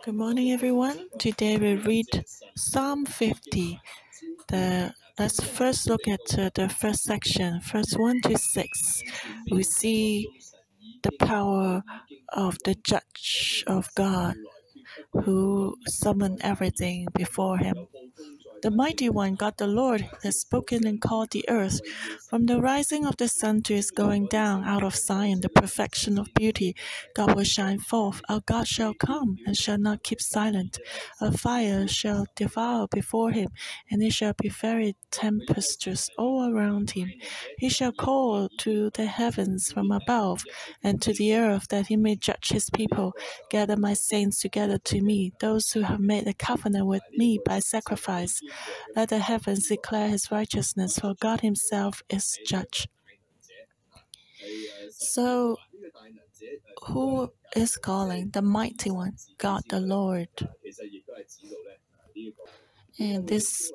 Good morning, everyone. Today we read Psalm 50. The let's first look at uh, the first section, first 1 to 6. We see the power of the judge of God who summoned everything before him. The mighty one, God the Lord, has spoken and called the earth. From the rising of the sun to its going down, out of Zion, the perfection of beauty, God will shine forth. Our God shall come and shall not keep silent. A fire shall devour before him, and it shall be very tempestuous all around him. He shall call to the heavens from above, and to the earth that he may judge his people. Gather my saints together to me, those who have made a covenant with me by sacrifice. Let the heavens declare his righteousness, for God himself is judge. So, who is calling the mighty one? God the Lord. And this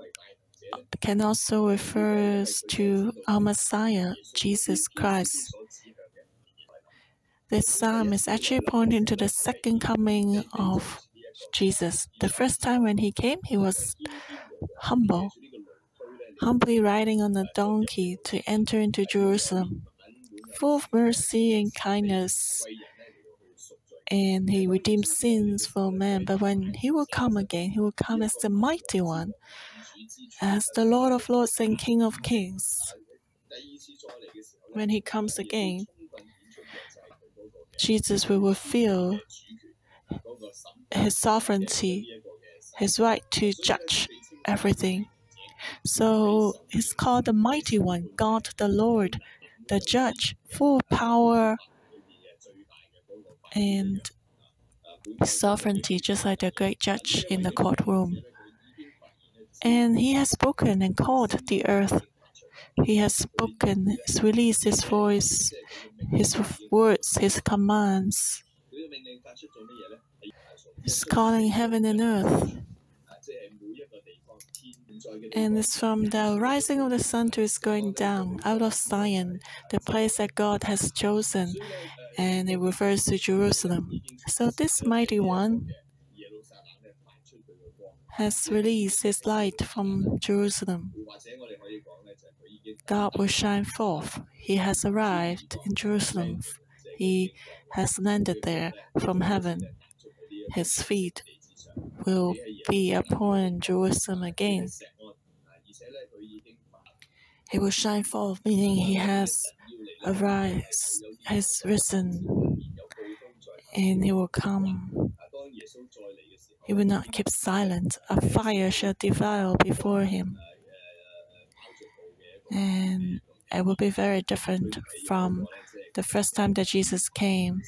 can also refer to our Messiah, Jesus Christ. This psalm is actually pointing to the second coming of Jesus. The first time when he came, he was humble, humbly riding on a donkey to enter into Jerusalem, full of mercy and kindness. And he redeemed sins for men. But when he will come again, he will come as the mighty one, as the Lord of lords and King of kings. When he comes again, Jesus will reveal his sovereignty, his right to judge everything. So he's called the Mighty One, God the Lord, the Judge, full power and sovereignty, just like the great judge in the courtroom. And he has spoken and called the earth. He has spoken, has released his voice, his words, his commands. He's calling heaven and earth. And it's from the rising of the sun to its going down, out of Zion, the place that God has chosen, and it refers to Jerusalem. So this mighty one has released his light from Jerusalem. God will shine forth. He has arrived in Jerusalem. He has landed there from heaven. His feet will be upon Jerusalem again. He will shine forth, meaning he has arise, has risen, and he will come. He will not keep silent. A fire shall devour before him. And it will be very different from the first time that Jesus came,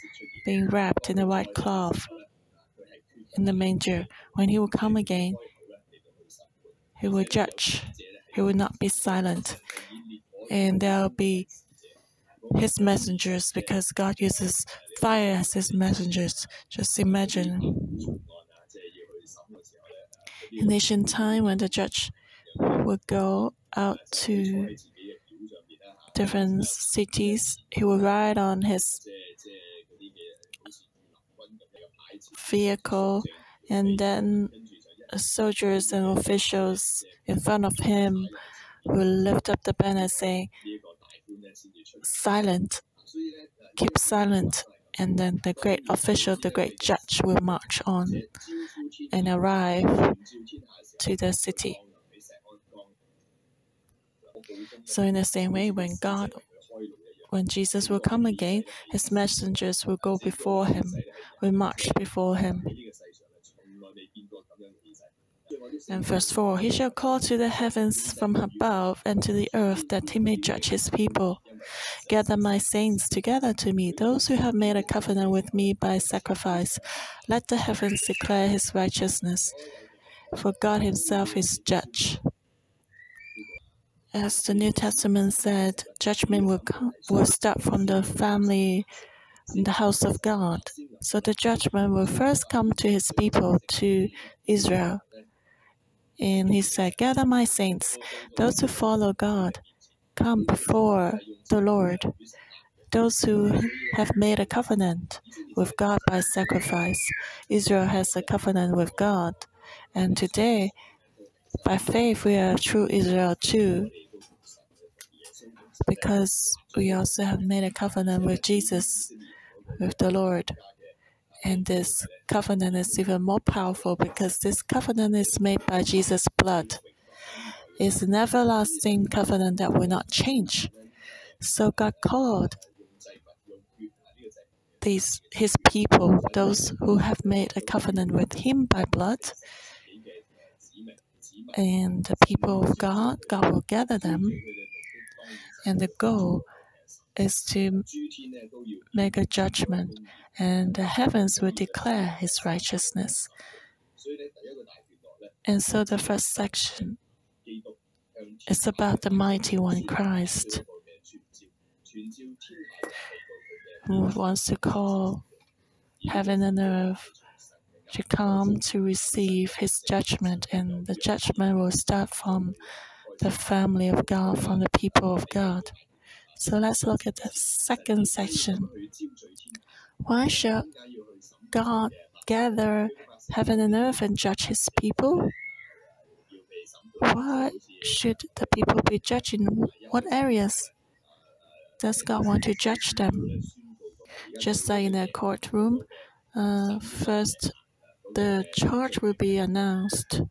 being wrapped in a white cloth in the manger. When he will come again, he will judge. He will not be silent. And there will be his messengers because God uses fire as his messengers. Just imagine. In ancient time, when the judge would go out to different cities, he would ride on his vehicle, and then soldiers and officials in front of him will lift up the banner saying, Silent, keep silent. And then the great official, the great judge, will march on and arrive to the city. So, in the same way, when God when Jesus will come again, his messengers will go before him, will march before him. And verse 4 He shall call to the heavens from above and to the earth that he may judge his people. Gather my saints together to me, those who have made a covenant with me by sacrifice. Let the heavens declare his righteousness, for God himself is judge. As the New Testament said, judgment will, come, will start from the family, from the house of God. So the judgment will first come to his people, to Israel. And he said, Gather my saints, those who follow God, come before the Lord. those who have made a covenant with God by sacrifice. Israel has a covenant with God. And today, by faith, we are true Israel too. Because we also have made a covenant with Jesus, with the Lord. And this covenant is even more powerful because this covenant is made by Jesus' blood. It's an everlasting covenant that will not change. So God called these his people, those who have made a covenant with him by blood, and the people of God, God will gather them. And the goal is to make a judgment, and the heavens will declare his righteousness. And so the first section is about the mighty one, Christ, who wants to call heaven and earth to come to receive his judgment, and the judgment will start from the family of God, from the people of God. So let's look at the second section. Why should God gather heaven and earth and judge his people? Why should the people be judged in what areas? Does God want to judge them? Just like in a courtroom, uh, first the charge will be announced,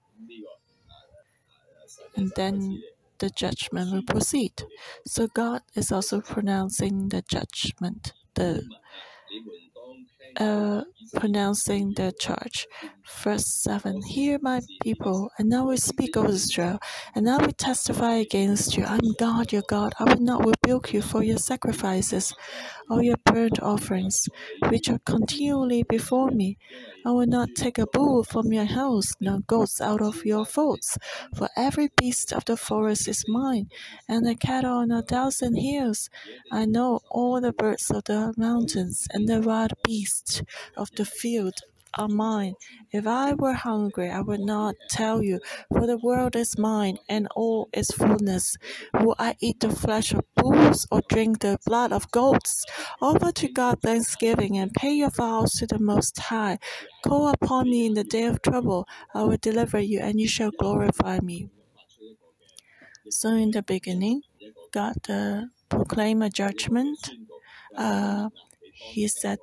and then the judgment will proceed. So God is also pronouncing the judgment, the uh, pronouncing the charge. Verse 7 Hear my people, and now we speak, O Israel, and now we testify against you. I'm God, your God. I will not rebuke you for your sacrifices or your burnt offerings, which are continually before me. I will not take a bull from your house, nor goats out of your folds. For every beast of the forest is mine, and the cattle on a thousand hills. I know all the birds of the mountains, and the wild beasts of the field are mine. If I were hungry, I would not tell you, for the world is mine and all its fullness. Will I eat the flesh of bulls or drink the blood of goats? Offer to God thanksgiving and pay your vows to the Most High. Call upon me in the day of trouble. I will deliver you, and you shall glorify me. So, in the beginning, God uh, proclaimed a judgment. Uh, he said,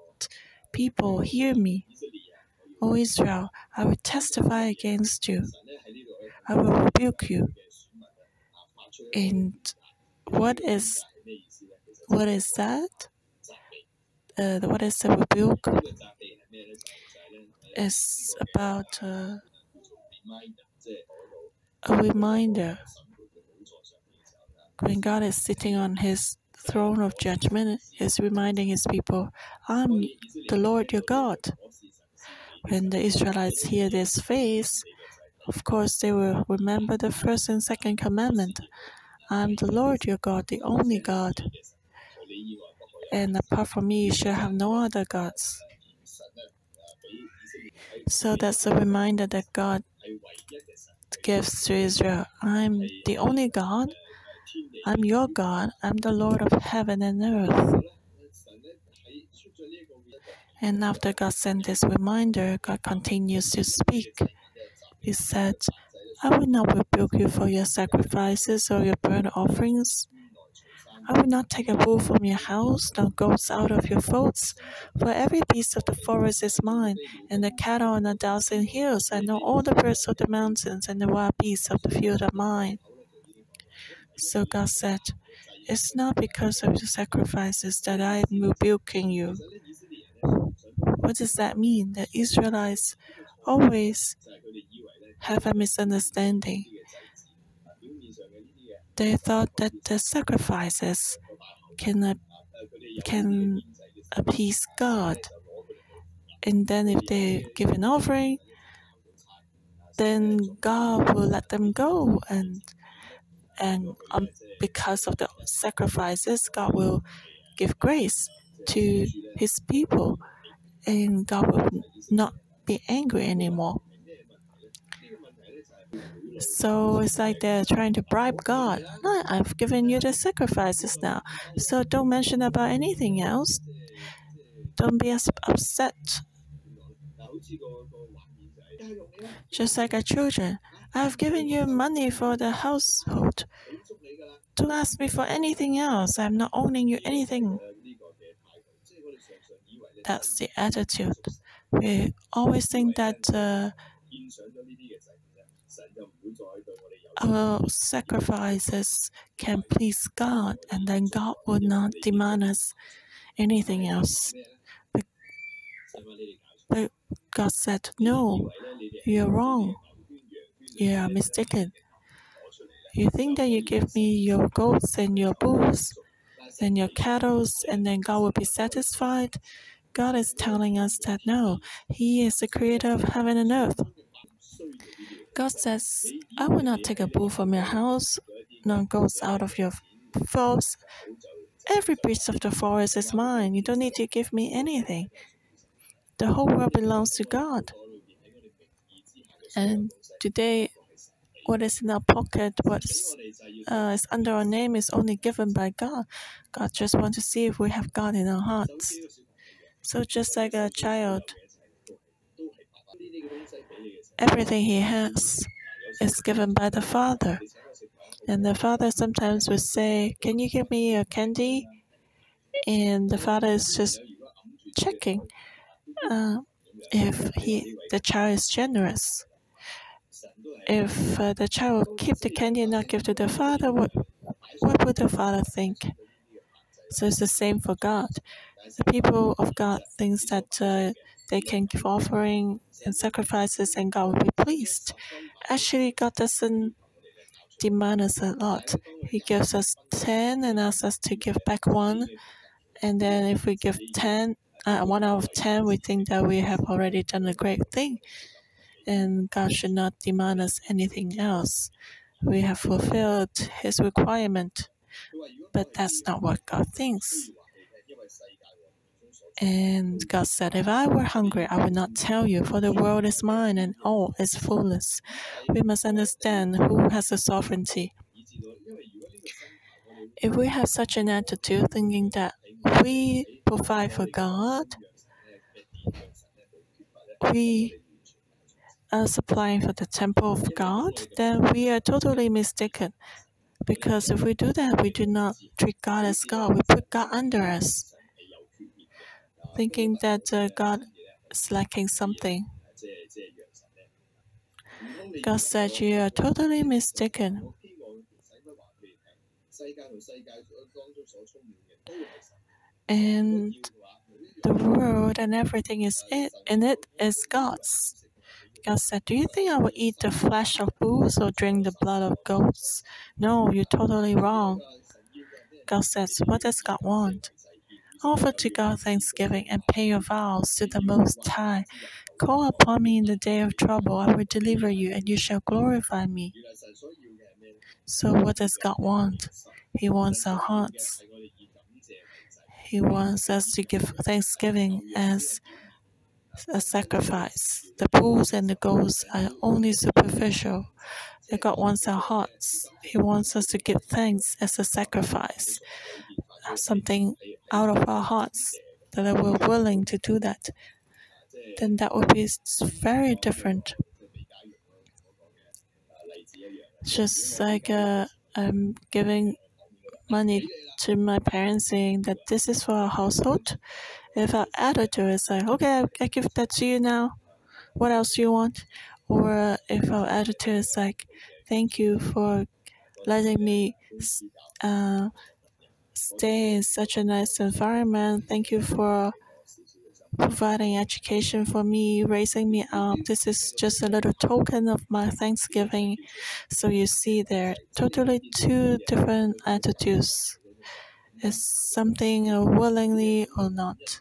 People, hear me. O Israel, I will testify against you. I will rebuke you. And what is what is that? Uh, what is the rebuke? It's about uh, a reminder. When God is sitting on His throne of judgment, is reminding His people, "I'm the Lord your God." When the Israelites hear this phrase, of course they will remember the first and second commandment. I'm the Lord your God, the only God. And apart from me, you shall have no other gods. So that's a reminder that God gives to Israel I'm the only God. I'm your God. I'm the Lord of heaven and earth. And after God sent this reminder, God continues to speak. He said, I will not rebuke you for your sacrifices or your burnt offerings. I will not take a bull from your house, nor goats out of your folds. For every beast of the forest is mine, and the cattle on a thousand hills. I know all the birds of the mountains, and the wild beasts of the field are mine. So God said, It's not because of your sacrifices that I am rebuking you. What does that mean? The Israelites always have a misunderstanding. They thought that the sacrifices can uh, can appease God, and then if they give an offering, then God will let them go, and and um, because of the sacrifices, God will give grace to His people and God will not be angry anymore. So it's like they're trying to bribe God. No, I've given you the sacrifices now. So don't mention about anything else. Don't be as upset. Just like our children, I've given you money for the household. Don't ask me for anything else. I'm not owning you anything. That's the attitude. We always think that uh, our sacrifices can please God, and then God will not demand us anything else. But, but God said, No, you're wrong. You are mistaken. You think that you give me your goats and your bulls and your cattle, and then God will be satisfied? God is telling us that no, He is the creator of heaven and earth. God says, I will not take a bull from your house, nor goats out of your folds. Every beast of the forest is mine. You don't need to give me anything. The whole world belongs to God. And today, what is in our pocket, what uh, is under our name, is only given by God. God just wants to see if we have God in our hearts. So, just like a child, everything he has is given by the Father. And the Father sometimes would say, Can you give me a candy? And the Father is just checking uh, if he, the child is generous if uh, the child will keep the candy and not give to the father, what what would the father think? So it's the same for God. The people of God thinks that uh, they can give offering and sacrifices and God will be pleased. Actually, God doesn't demand us a lot. He gives us ten and asks us to give back one. And then if we give ten, uh, one out of ten, we think that we have already done a great thing and God should not demand us anything else. We have fulfilled His requirement, but that's not what God thinks. And God said, If I were hungry, I would not tell you, for the world is mine and all is fullness. We must understand who has the sovereignty. If we have such an attitude, thinking that we provide for God, we uh, supplying for the temple of God, then we are totally mistaken. Because if we do that, we do not treat God as God. We put God under us, thinking that uh, God is lacking something. God said, You are totally mistaken. And the world and everything is it, and it is God's. God said, Do you think I will eat the flesh of bulls or drink the blood of goats? No, you're totally wrong. God says, What does God want? Offer to God thanksgiving and pay your vows to the Most High. Call upon me in the day of trouble. I will deliver you, and you shall glorify me. So, what does God want? He wants our hearts. He wants us to give thanksgiving as a sacrifice. The bulls and the goats are only superficial. That God wants our hearts. He wants us to give thanks as a sacrifice, something out of our hearts that we're willing to do that. Then that would be very different. Just like uh, I'm giving money to my parents, saying that this is for our household. If our editor is like, okay, I, give that to you now, what else do you want? Or if our editor is like, thank you for letting me uh, stay in such a nice environment, thank you for providing education for me, raising me up. This is just a little token of my thanksgiving. So you see, there are totally two different attitudes is something willingly or not.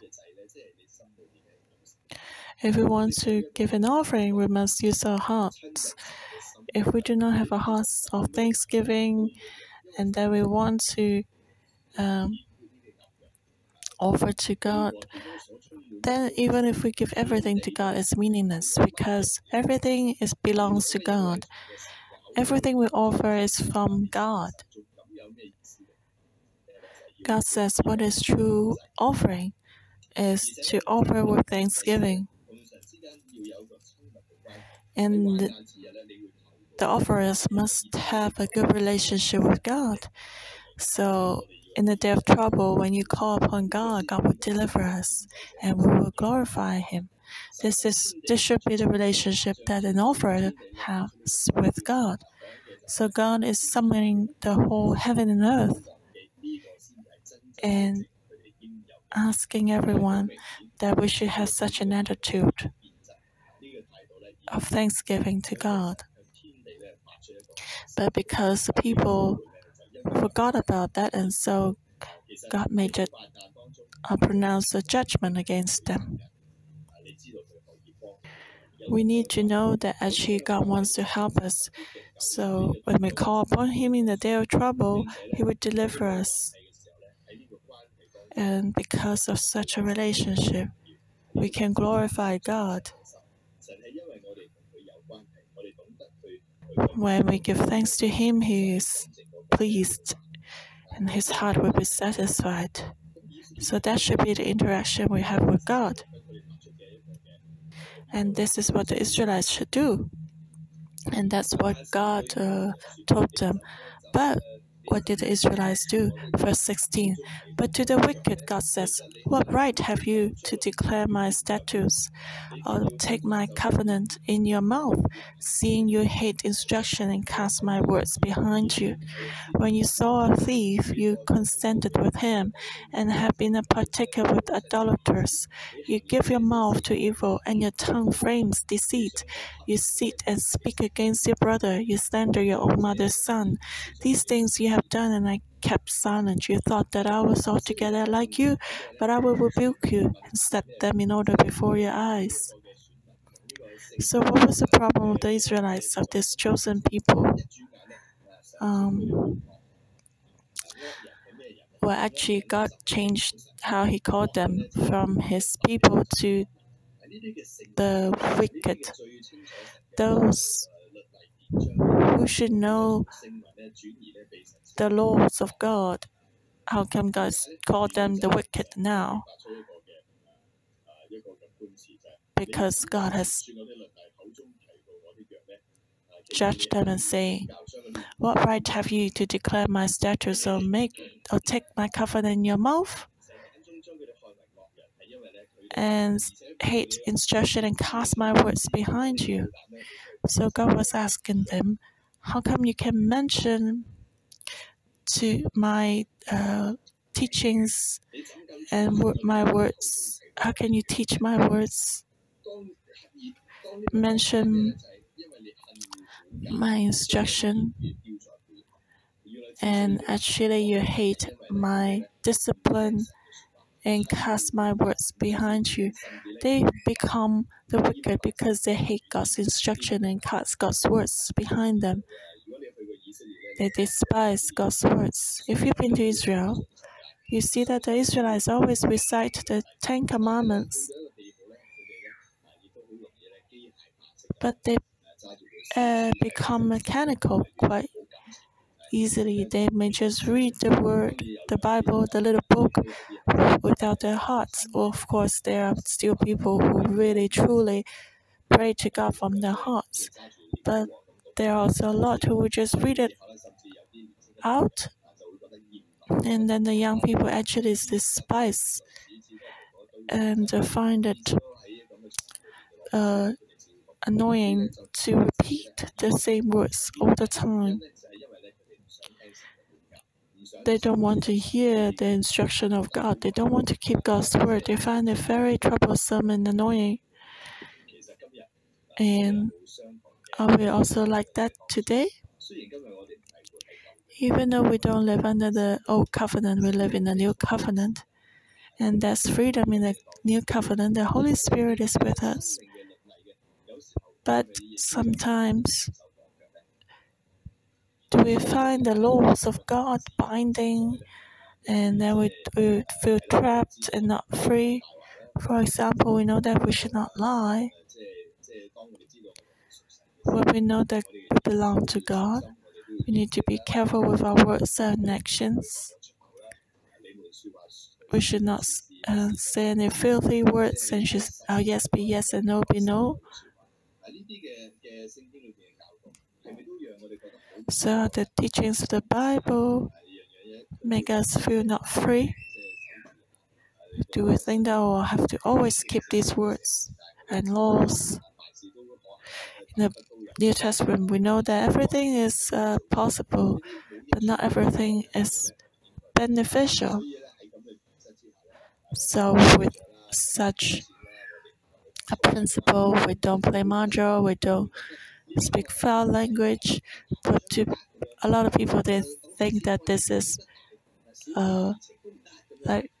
If we want to give an offering, we must use our hearts. If we do not have a heart of thanksgiving and that we want to um, offer to God, then even if we give everything to God, it's meaningless because everything is belongs to God. Everything we offer is from God. God says what is true offering is to offer with thanksgiving. And the offerers must have a good relationship with God. So, in the day of trouble, when you call upon God, God will deliver us and we will glorify Him. This is this should be the relationship that an offerer has with God. So God is summoning the whole heaven and earth and asking everyone that we should have such an attitude of thanksgiving to God. But because people forgot about that, and so God made it uh, pronounce a judgment against them. We need to know that actually God wants to help us. So when we call upon Him in the day of trouble, He will deliver us. And because of such a relationship, we can glorify God. When we give thanks to Him, He is pleased and His heart will be satisfied. So that should be the interaction we have with God. And this is what the Israelites should do. And that's what God uh, told them. But what did the Israelites do? Verse 16. But to the wicked, God says, What right have you to declare my statutes or take my covenant in your mouth, seeing you hate instruction and cast my words behind you? When you saw a thief, you consented with him and have been a partaker with idolaters. You give your mouth to evil and your tongue frames deceit. You sit and speak against your brother. You slander your own mother's son. These things you have done, and I kept silent. You thought that I was altogether like you, but I will rebuke you and set them in order before your eyes. So, what was the problem of the Israelites, of this chosen people? Um, well, actually, God changed how He called them from His people to the wicked, those who should know the laws of God. How come God called them the wicked now? Because God has judged them and saying, What right have you to declare my statutes or make or take my covenant in your mouth? And hate instruction and cast my words behind you. So God was asking them, How come you can mention to my uh, teachings and my words? How can you teach my words? Mention my instruction, and actually, you hate my discipline and cast my words behind you. They become the wicked because they hate God's instruction and cast God's words behind them. They despise God's words. If you've been to Israel, you see that the Israelites always recite the Ten Commandments, but they uh, become mechanical quite easily. They may just read the word, the Bible, the little book without their hearts. Well, of course, there are still people who really truly pray to God from their hearts. But there are also a lot who will just read it out. And then the young people actually despise and find it uh, annoying to repeat the same words all the time. They don't want to hear the instruction of God. They don't want to keep God's word. They find it very troublesome and annoying. And are we also like that today? Even though we don't live under the old covenant, we live in the new covenant. And there's freedom in the new covenant. The Holy Spirit is with us. But sometimes, we find the laws of God binding and then we, we feel trapped and not free? For example, we know that we should not lie. When we know that we belong to God, we need to be careful with our words and actions. We should not uh, say any filthy words and should our yes be yes and no be no. So the teachings of the Bible make us feel not free. Do we think that we'll have to always keep these words and laws? In the New Testament, we know that everything is uh, possible, but not everything is beneficial. So, with such a principle, we don't play mahjong, we don't speak foul language, but to a lot of people, they think that this is uh, like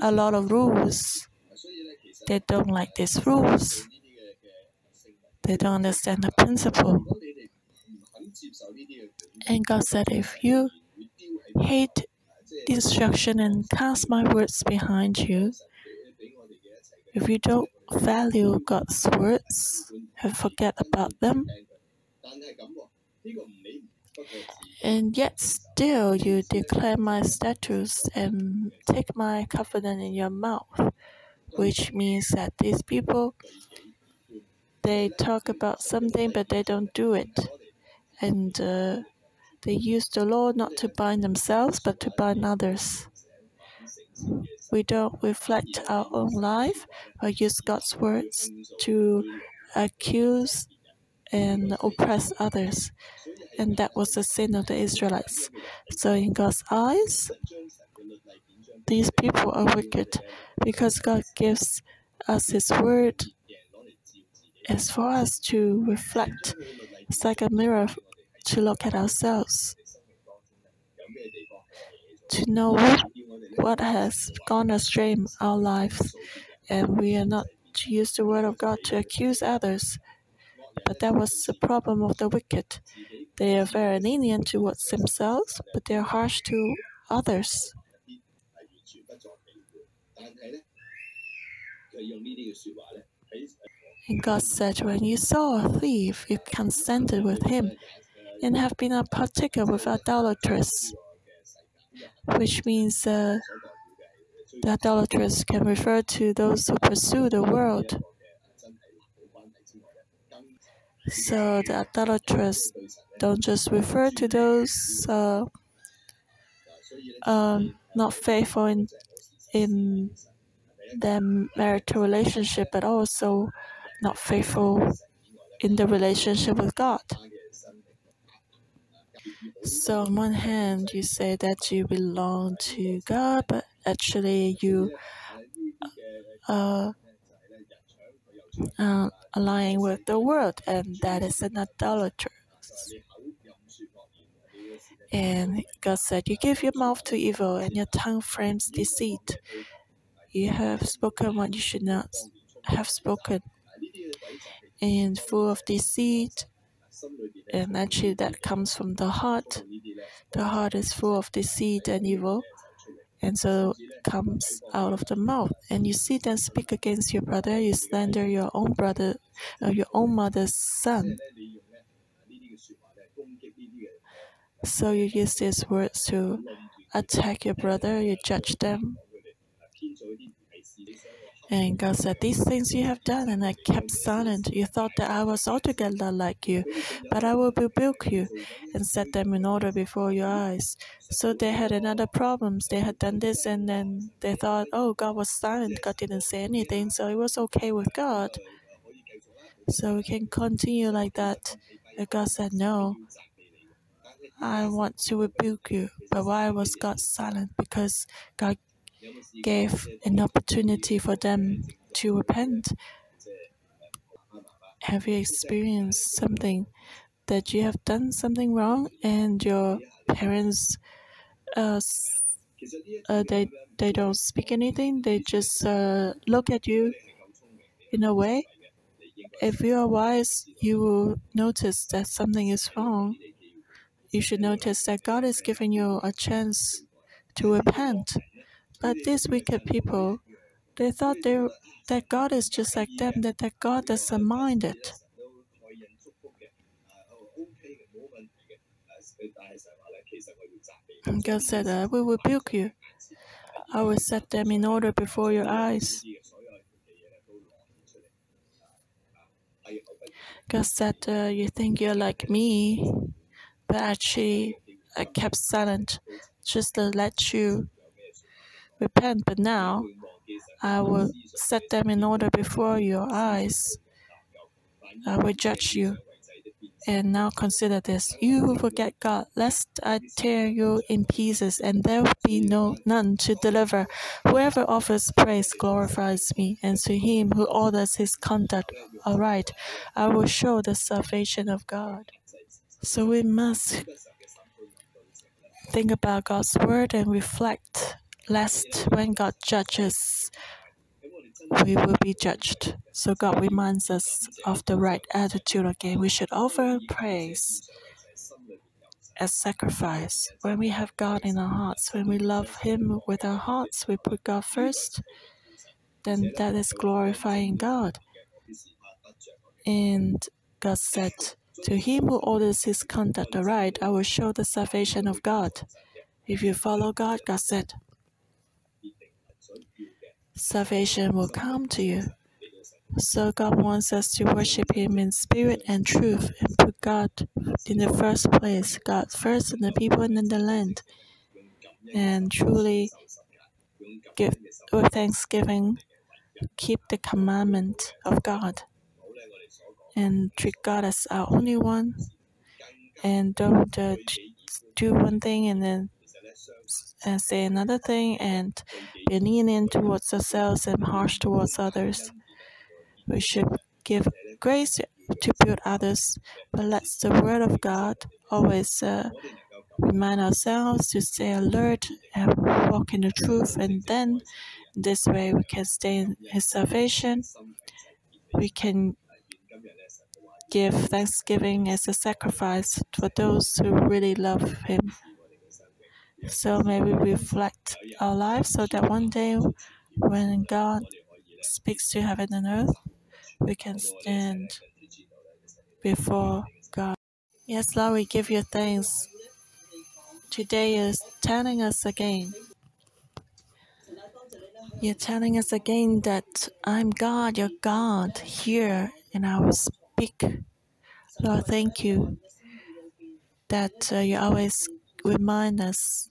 a lot of rules. They don't like these rules. They don't understand the principle. And God said, if you hate instruction and cast my words behind you, if you don't value God's words and forget about them, and yet still you declare my statutes and take my covenant in your mouth, which means that these people they talk about something but they don't do it, and uh, they use the law not to bind themselves but to bind others. We don't reflect our own life or use God's words to accuse and oppress others. And that was the sin of the Israelites. So, in God's eyes, these people are wicked because God gives us His word as for us to reflect. It's like a mirror to look at ourselves, to know what has gone astray in our lives, and we are not to use the word of God to accuse others. But that was the problem of the wicked. They are very lenient towards themselves, but they are harsh to others. And God said, When you saw a thief, you consented with him and have been a partaker with idolaters, which means uh, the idolaters can refer to those who pursue the world. So the idolaters don't just refer to those uh, um, not faithful in in their marital relationship, but also not faithful in the relationship with God. So, on one hand, you say that you belong to God, but actually you are uh, aligning with the world, and that is an idolater. And God said, You give your mouth to evil, and your tongue frames deceit. You have spoken what you should not have spoken and full of deceit. And actually, that comes from the heart. The heart is full of deceit and evil, and so comes out of the mouth. And you see them speak against your brother, you slander your own brother, uh, your own mother's son. So you use these words to attack your brother, you judge them, and God said, These things you have done, and I kept silent. You thought that I was altogether like you, but I will rebuke you and set them in order before your eyes. So they had another problem. They had done this, and then they thought, Oh, God was silent. God didn't say anything, so it was okay with God. So we can continue like that. But God said, No, I want to rebuke you. But why was God silent? Because God gave an opportunity for them to repent. Have you experienced something that you have done something wrong and your parents uh, uh, they they don't speak anything? They just uh, look at you in a way? If you are wise you will notice that something is wrong. You should notice that god is giving you a chance to repent but these wicked people, They thought they, that God is just like them, that, that God doesn't mind it. And God said, I will rebuke you. I will set them in order before your eyes. God said, uh, You think you're like me, but actually, I kept silent just to let you repent. But now, I will set them in order before your eyes. I will judge you. And now consider this you who forget God, lest I tear you in pieces, and there will be no none to deliver. Whoever offers praise glorifies me, and to him who orders his conduct aright, I will show the salvation of God. So we must think about God's word and reflect, lest when God judges, we will be judged. So God reminds us of the right attitude again. We should offer praise as sacrifice. When we have God in our hearts, when we love Him with our hearts, we put God first, then that is glorifying God. And God said, To him who orders his conduct aright, I will show the salvation of God. If you follow God, God said, salvation will come to you. So God wants us to worship Him in spirit and truth and put God in the first place, God first in the people and in the land. And truly give with thanksgiving, keep the commandment of God. And treat God as our only one. And don't uh, do one thing and then and say another thing and be lenient towards ourselves and harsh towards others. We should give grace to build others, but let the word of God always uh, remind ourselves to stay alert and walk in the truth, and then this way we can stay in His salvation. We can give thanksgiving as a sacrifice for those who really love Him. So may we reflect our lives so that one day when God speaks to heaven and earth, we can stand before God. Yes, Lord, we give you thanks. Today is telling us again. You're telling us again that I'm God, your God, here, and I will speak. Lord, thank you that uh, you always remind us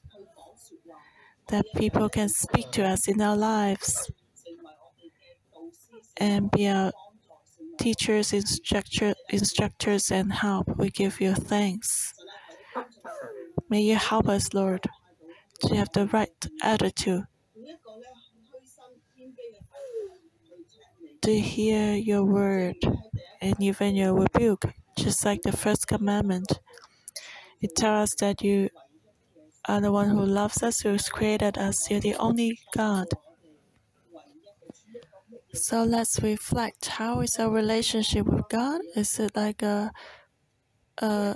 that people can speak to us in our lives and be our teachers, instructor, instructors, and help. We give you thanks. May you help us, Lord, to have the right attitude to hear your word and even your rebuke, just like the first commandment. It tells us that you are the one who loves us, who has created us. You're the only God. So let's reflect. How is our relationship with God? Is it like a, a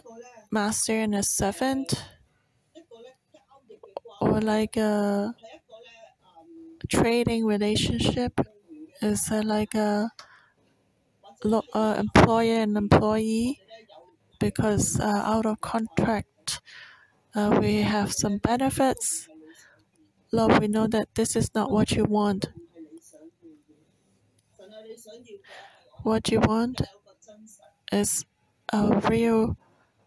master and a servant? Or like a trading relationship? Is it like a uh, employer and employee? Because uh, out of contract, Uh, we have some benefits. Lord, we know that this is not what you want. What you want is a real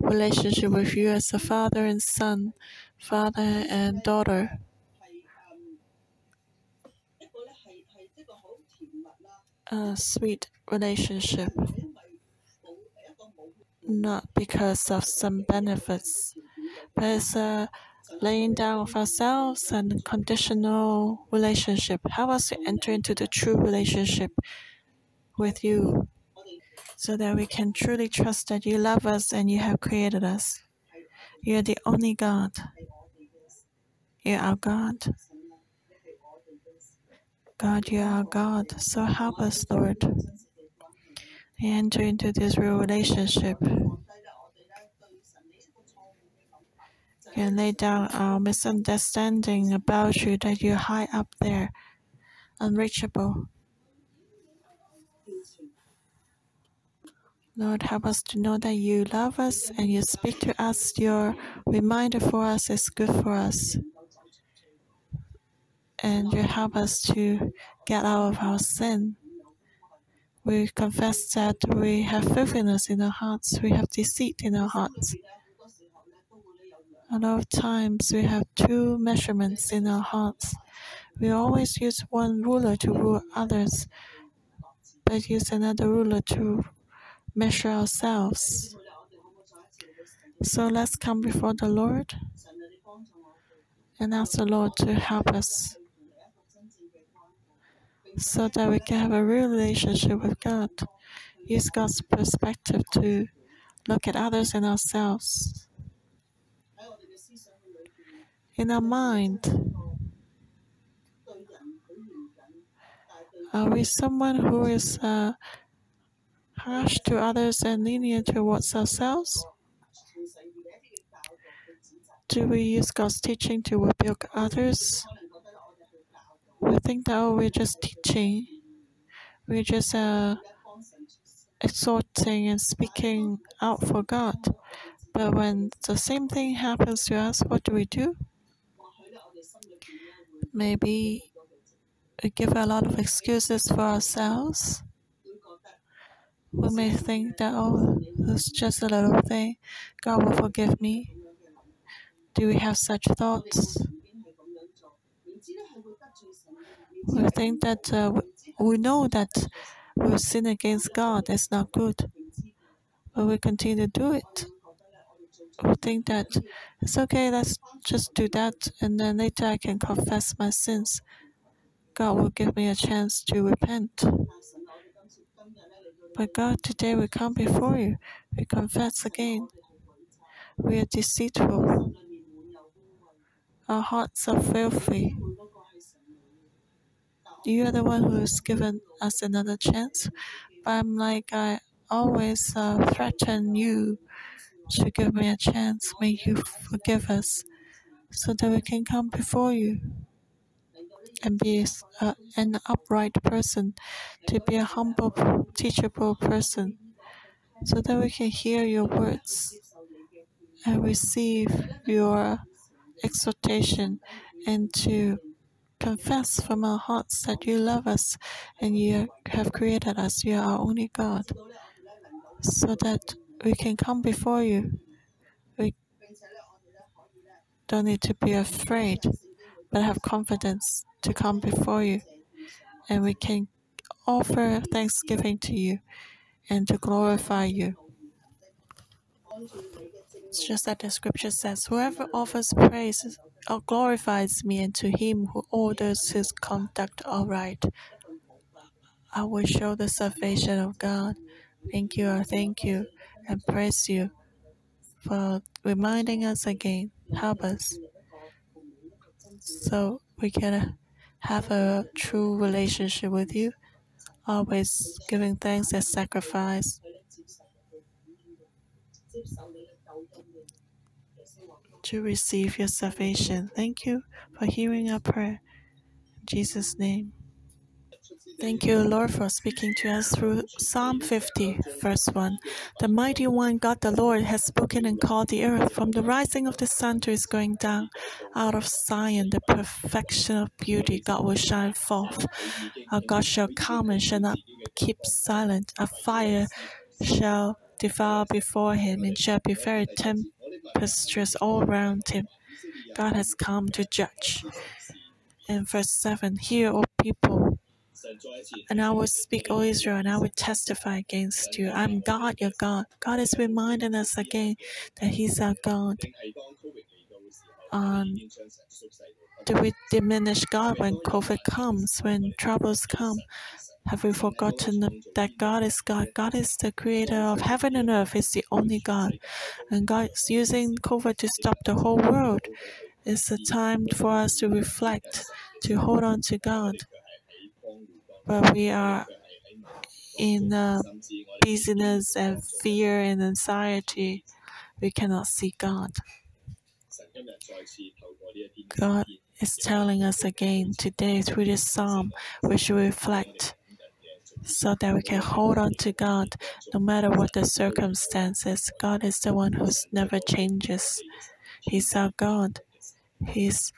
relationship with you as a father and son, father and daughter. A sweet relationship, not because of some benefits, it's a laying down of ourselves and conditional relationship. Help us to enter into the true relationship with you so that we can truly trust that you love us and you have created us. You're the only God. You're our God. God, you are our God. So help us, Lord. Enter into this real relationship. And lay down our misunderstanding about you that you hide up there. unreachable. Lord, help us to know that you love us and you speak to us. Your reminder for us is good for us. And you help us to get out of our sin. We confess that we have filthiness in our hearts, we have deceit in our hearts. A lot of times we have two measurements in our hearts. We always use one ruler to rule others, but use another ruler to measure ourselves. So let's come before the Lord and ask the Lord to help us so that we can have a real relationship with God. Use God's perspective to look at others and ourselves. In our mind, are we someone who is uh, harsh to others and lenient towards ourselves? Do we use God's teaching to rebuke others? We think that oh, we're just teaching, we're just uh, exhorting and speaking out for God. But when the same thing happens to us, what do we do? Maybe we give a lot of excuses for ourselves we may think that, oh, it's just a little thing. God will forgive me. Do we have such thoughts? We think that uh, we know that we sin against God it's not good, but we continue to do it. Think that it's okay, let's just do that, and then later I can confess my sins. God will give me a chance to repent. But God, today we come before you. We confess again. We are deceitful. Our hearts are filthy. You are the one who has given us another chance. But I'm like, I always uh, threaten you to give me a chance. May you forgive us so that we can come before you and be uh, an upright person, to be a humble, teachable person, so that we can hear your words and receive your exhortation and to confess from our hearts that you love us and you have created us. You are our only God, so that we can come before you. We don't need to be afraid, but have confidence to come before you, and we can offer thanksgiving to you and to glorify you. It's just that the scripture says, Whoever offers praise or glorifies me, and to him who orders his conduct aright, I will show the salvation of God. Thank you, I thank you, and praise you for reminding us again. Help us so we can have a true relationship with you, always giving thanks as sacrifice. To receive your salvation. Thank you for hearing our prayer. In Jesus' name. Thank you, Lord, for speaking to us through Psalm 50, verse 1. The mighty one, God the Lord, has spoken and called the earth from the rising of the sun to its going down. Out of Zion, the perfection of beauty, God will shine forth. Our God shall come and shall not keep silent. A fire shall devour before him and shall be very tempestuous all around him. God has come to judge. In verse 7, Hear, O people, and I will speak, O Israel, and I will testify against you. I'm God, your God. God is reminding us again that He's our God. Um, do we diminish God when COVID comes, when troubles come? Have we forgotten that God is God? God is the creator of heaven and earth, He's the only God. And God is using COVID to stop the whole world. It's a time for us to reflect, to hold on to God but we are in uh, busyness and fear and anxiety. We cannot see God. God is telling us again today through this psalm, we should reflect so that we can hold on to God no matter what the circumstances. God is the one who never changes. He's our God. He's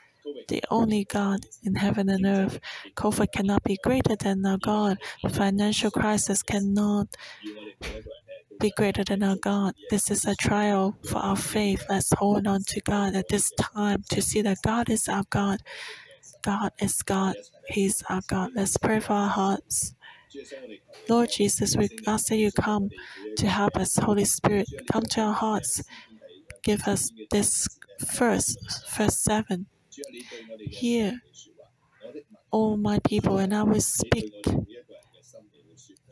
the only God in heaven and earth. COVID cannot be greater than our God. The financial crisis cannot be greater than our God. This is a trial for our faith. Let's hold on to God at this time to see that God is our God. God is God. He's our God. Let's pray for our hearts. Lord Jesus, we ask that you come to help us. Holy Spirit, come to our hearts. Give us this first, verse 7. Hear, all my people, and I will speak.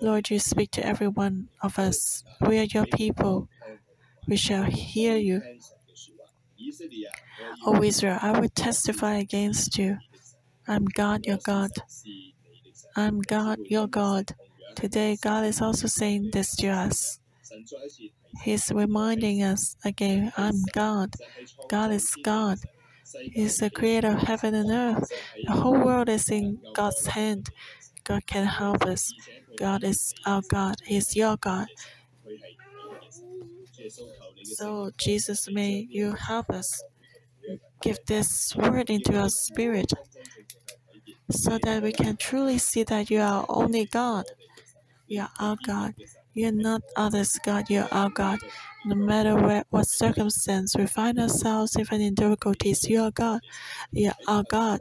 Lord, you speak to every one of us. We are your people. We shall hear you. O Israel, I will testify against you. I'm God, your God. I'm God, your God. Today, God is also saying this to us. He's reminding us again, I'm God. God is God. He's the creator of heaven and earth. The whole world is in God's hand. God can help us. God is our God. He's your God. So, Jesus, may you help us give this word into our spirit so that we can truly see that you are only God. You are our God. You're not others' God. You're our God. No matter where, what circumstance we find ourselves, even in difficulties, you are God. You are God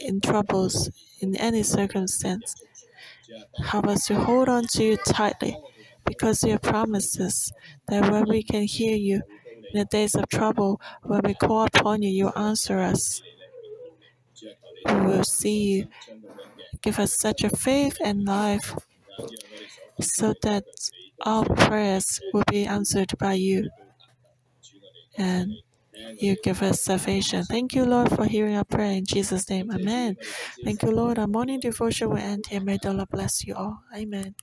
in troubles, in any circumstance. Help us to hold on to you tightly because you promised us that when we can hear you in the days of trouble, when we call upon you, you answer us. We will see you. Give us such a faith and life so that our prayers will be answered by you. And you give us salvation. Thank you, Lord, for hearing our prayer in Jesus' name. Amen. Thank you, Lord. Our morning devotion will end here. May the Lord bless you all. Amen.